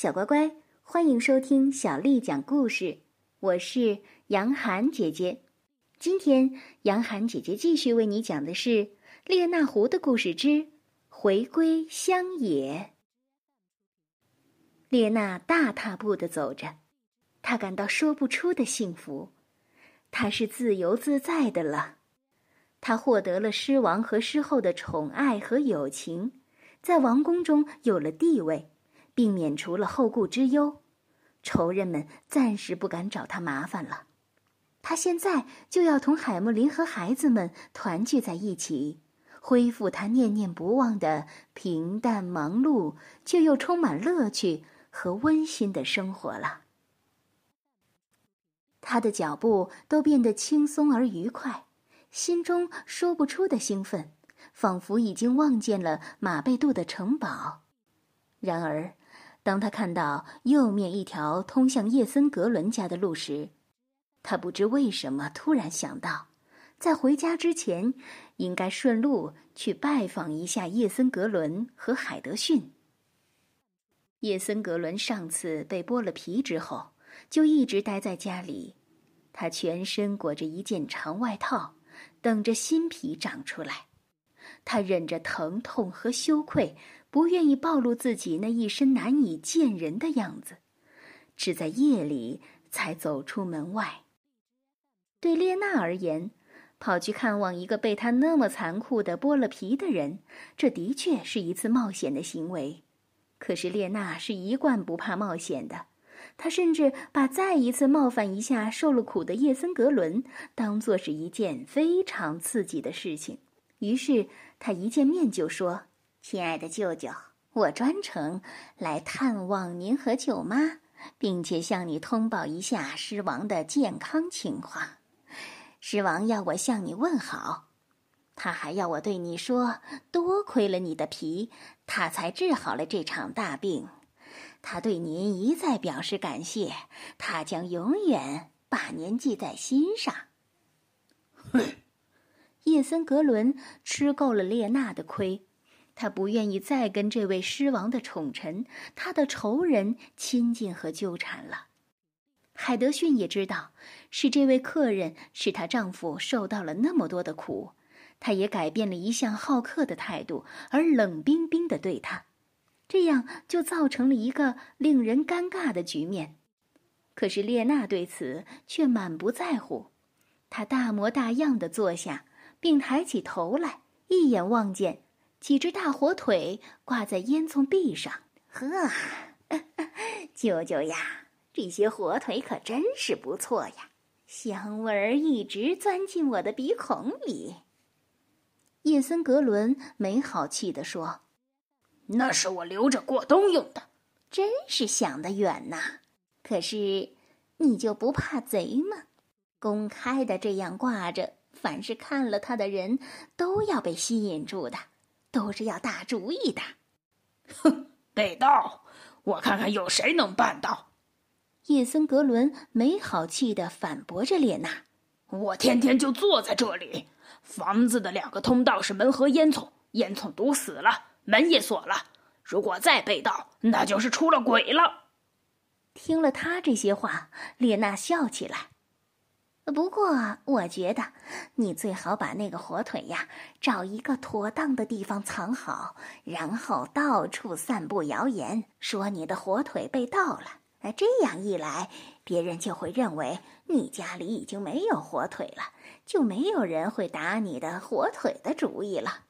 小乖乖，欢迎收听小丽讲故事。我是杨涵姐姐。今天，杨涵姐姐继续为你讲的是《列那狐的故事之回归乡野》。列那大踏步的走着，他感到说不出的幸福。他是自由自在的了。他获得了狮王和狮后的宠爱和友情，在王宫中有了地位。并免除了后顾之忧，仇人们暂时不敢找他麻烦了。他现在就要同海木林和孩子们团聚在一起，恢复他念念不忘的平淡忙碌却又充满乐趣和温馨的生活了。他的脚步都变得轻松而愉快，心中说不出的兴奋，仿佛已经望见了马贝杜的城堡。然而。当他看到右面一条通向叶森格伦家的路时，他不知为什么突然想到，在回家之前，应该顺路去拜访一下叶森格伦和海德逊。叶森格伦上次被剥了皮之后，就一直待在家里，他全身裹着一件长外套，等着新皮长出来。他忍着疼痛和羞愧。不愿意暴露自己那一身难以见人的样子，只在夜里才走出门外。对列娜而言，跑去看望一个被他那么残酷的剥了皮的人，这的确是一次冒险的行为。可是列娜是一贯不怕冒险的，她甚至把再一次冒犯一下受了苦的叶森格伦当做是一件非常刺激的事情。于是他一见面就说。亲爱的舅舅，我专程来探望您和舅妈，并且向你通报一下狮王的健康情况。狮王要我向你问好，他还要我对你说，多亏了你的皮，他才治好了这场大病。他对您一再表示感谢，他将永远把您记在心上。哼，叶森格伦吃够了列娜的亏。他不愿意再跟这位狮王的宠臣、他的仇人亲近和纠缠了。海德逊也知道，是这位客人使她丈夫受到了那么多的苦，他也改变了一向好客的态度，而冷冰冰的对他，这样就造成了一个令人尴尬的局面。可是列娜对此却满不在乎，她大模大样的坐下，并抬起头来，一眼望见。几只大火腿挂在烟囱壁上，呵，舅舅呀，这些火腿可真是不错呀，香味儿一直钻进我的鼻孔里。叶森格伦没好气地说：“那是我留着过冬用的。”真是想得远呐！可是，你就不怕贼吗？公开的这样挂着，凡是看了他的人都要被吸引住的。都是要打主意的，哼！被盗，我看看有谁能办到。叶森格伦没好气的反驳着列娜：“我天天就坐在这里，房子的两个通道是门和烟囱，烟囱堵死了，门也锁了。如果再被盗，那就是出了鬼了。”听了他这些话，列娜笑起来。不过，我觉得你最好把那个火腿呀找一个妥当的地方藏好，然后到处散布谣言，说你的火腿被盗了。这样一来，别人就会认为你家里已经没有火腿了，就没有人会打你的火腿的主意了。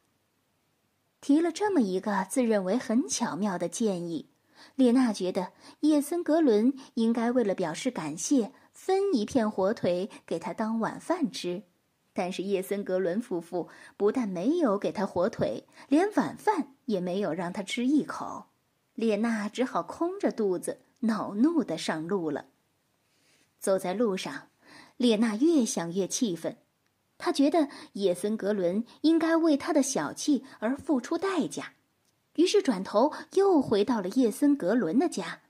提了这么一个自认为很巧妙的建议，列娜觉得叶森格伦应该为了表示感谢。分一片火腿给他当晚饭吃，但是叶森格伦夫妇不但没有给他火腿，连晚饭也没有让他吃一口。列娜只好空着肚子，恼怒的上路了。走在路上，列娜越想越气愤，她觉得叶森格伦应该为他的小气而付出代价，于是转头又回到了叶森格伦的家。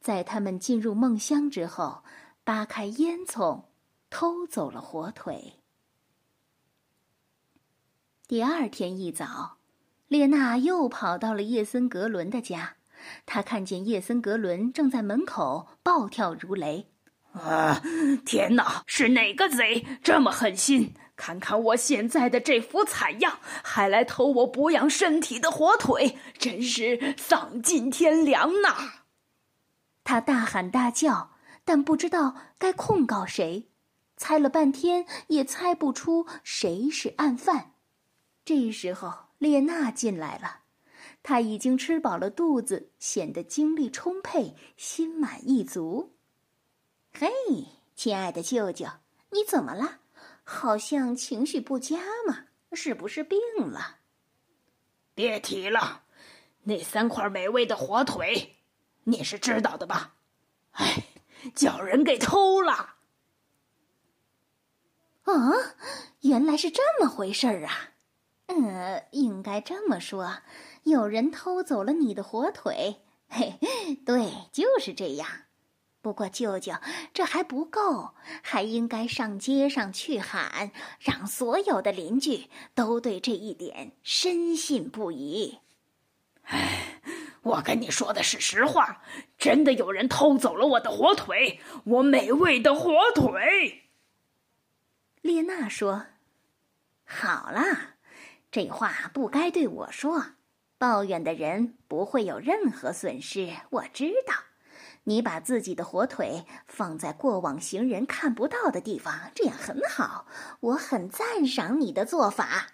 在他们进入梦乡之后。扒开烟囱，偷走了火腿。第二天一早，列娜又跑到了叶森格伦的家，她看见叶森格伦正在门口暴跳如雷。啊！天哪，是哪个贼这么狠心？看看我现在的这副惨样，还来偷我补养身体的火腿，真是丧尽天良呐！他大喊大叫，但不知道该控告谁，猜了半天也猜不出谁是案犯。这时候，列娜进来了，她已经吃饱了肚子，显得精力充沛，心满意足。嘿，亲爱的舅舅，你怎么了？好像情绪不佳嘛？是不是病了？别提了，那三块美味的火腿，你是知道的吧？哎，叫人给偷了。啊，原来是这么回事儿啊！呃，应该这么说，有人偷走了你的火腿。嘿，对，就是这样。不过舅舅，这还不够，还应该上街上去喊，让所有的邻居都对这一点深信不疑。哎，我跟你说的是实话，真的有人偷走了我的火腿，我美味的火腿。丽娜说：“好啦，这话不该对我说。抱怨的人不会有任何损失，我知道。”你把自己的火腿放在过往行人看不到的地方，这样很好。我很赞赏你的做法。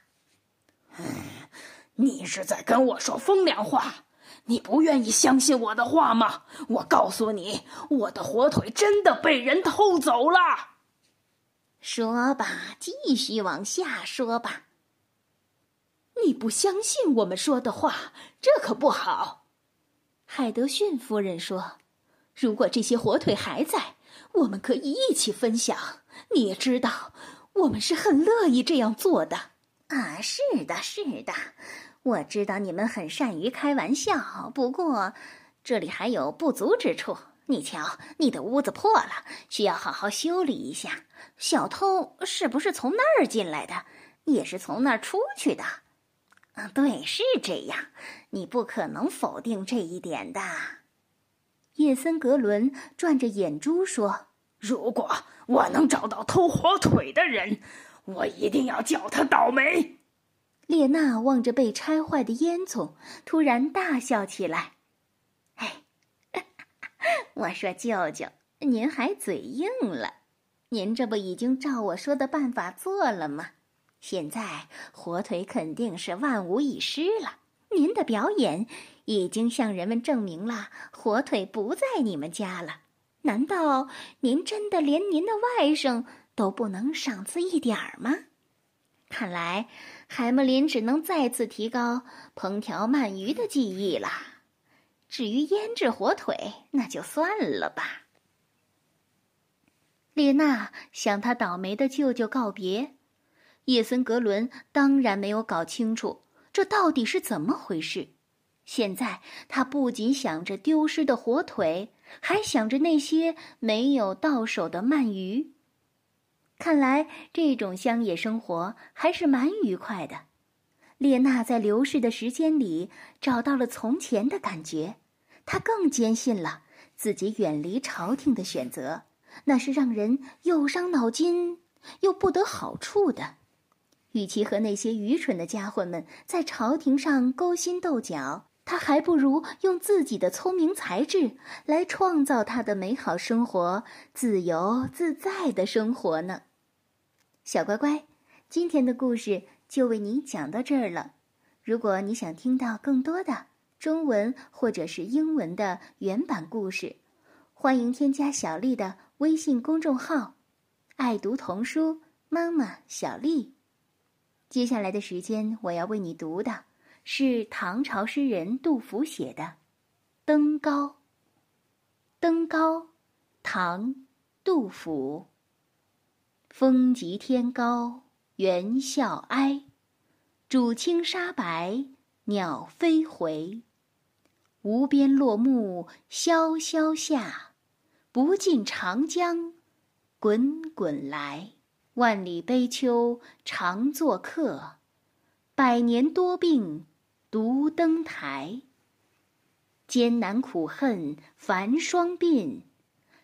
你是在跟我说风凉话？你不愿意相信我的话吗？我告诉你，我的火腿真的被人偷走了。说吧，继续往下说吧。你不相信我们说的话，这可不好。海德逊夫人说。如果这些火腿还在，我们可以一起分享。你也知道，我们是很乐意这样做的。啊，是的，是的，我知道你们很善于开玩笑。不过，这里还有不足之处。你瞧，你的屋子破了，需要好好修理一下。小偷是不是从那儿进来的？也是从那儿出去的？嗯，对，是这样。你不可能否定这一点的。叶森格伦转着眼珠说：“如果我能找到偷火腿的人，我一定要叫他倒霉。”列娜望着被拆坏的烟囱，突然大笑起来：“哎，我说舅舅，您还嘴硬了？您这不已经照我说的办法做了吗？现在火腿肯定是万无一失了。您的表演……”已经向人们证明了火腿不在你们家了。难道您真的连您的外甥都不能赏赐一点儿吗？看来海默林只能再次提高烹调鳗鱼的技艺了。至于腌制火腿，那就算了吧。列娜向他倒霉的舅舅告别。叶森格伦当然没有搞清楚这到底是怎么回事。现在他不仅想着丢失的火腿，还想着那些没有到手的鳗鱼。看来这种乡野生活还是蛮愉快的。列娜在流逝的时间里找到了从前的感觉，她更坚信了自己远离朝廷的选择，那是让人又伤脑筋又不得好处的。与其和那些愚蠢的家伙们在朝廷上勾心斗角。他还不如用自己的聪明才智来创造他的美好生活，自由自在的生活呢。小乖乖，今天的故事就为你讲到这儿了。如果你想听到更多的中文或者是英文的原版故事，欢迎添加小丽的微信公众号“爱读童书妈妈小丽”。接下来的时间，我要为你读的。是唐朝诗人杜甫写的《登高》。登高，唐，杜甫。风急天高猿啸哀，渚清沙白鸟飞回。无边落木萧萧下，不尽长江滚滚来。万里悲秋常作客，百年多病。独登台，艰难苦恨繁霜鬓，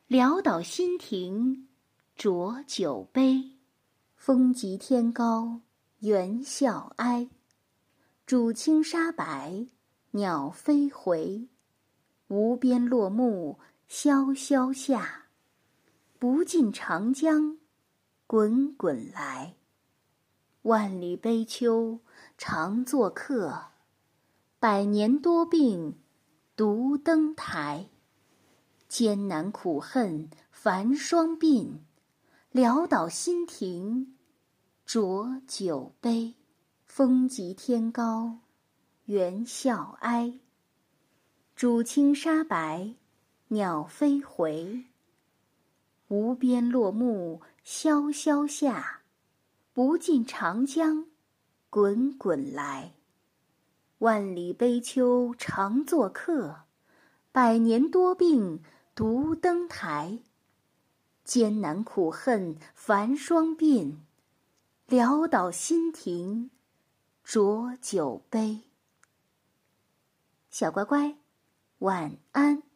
潦倒新停浊酒杯。风急天高猿啸哀，渚清沙白鸟飞回。无边落木萧萧下，不尽长江滚滚来。万里悲秋常作客，百年多病独登台。艰难苦恨繁霜鬓，潦倒新停浊酒杯。风急天高猿啸哀，渚清沙白鸟飞回。无边落木萧萧下。不尽长江，滚滚来。万里悲秋常作客，百年多病独登台。艰难苦恨繁霜鬓，潦倒新停浊酒杯。小乖乖，晚安。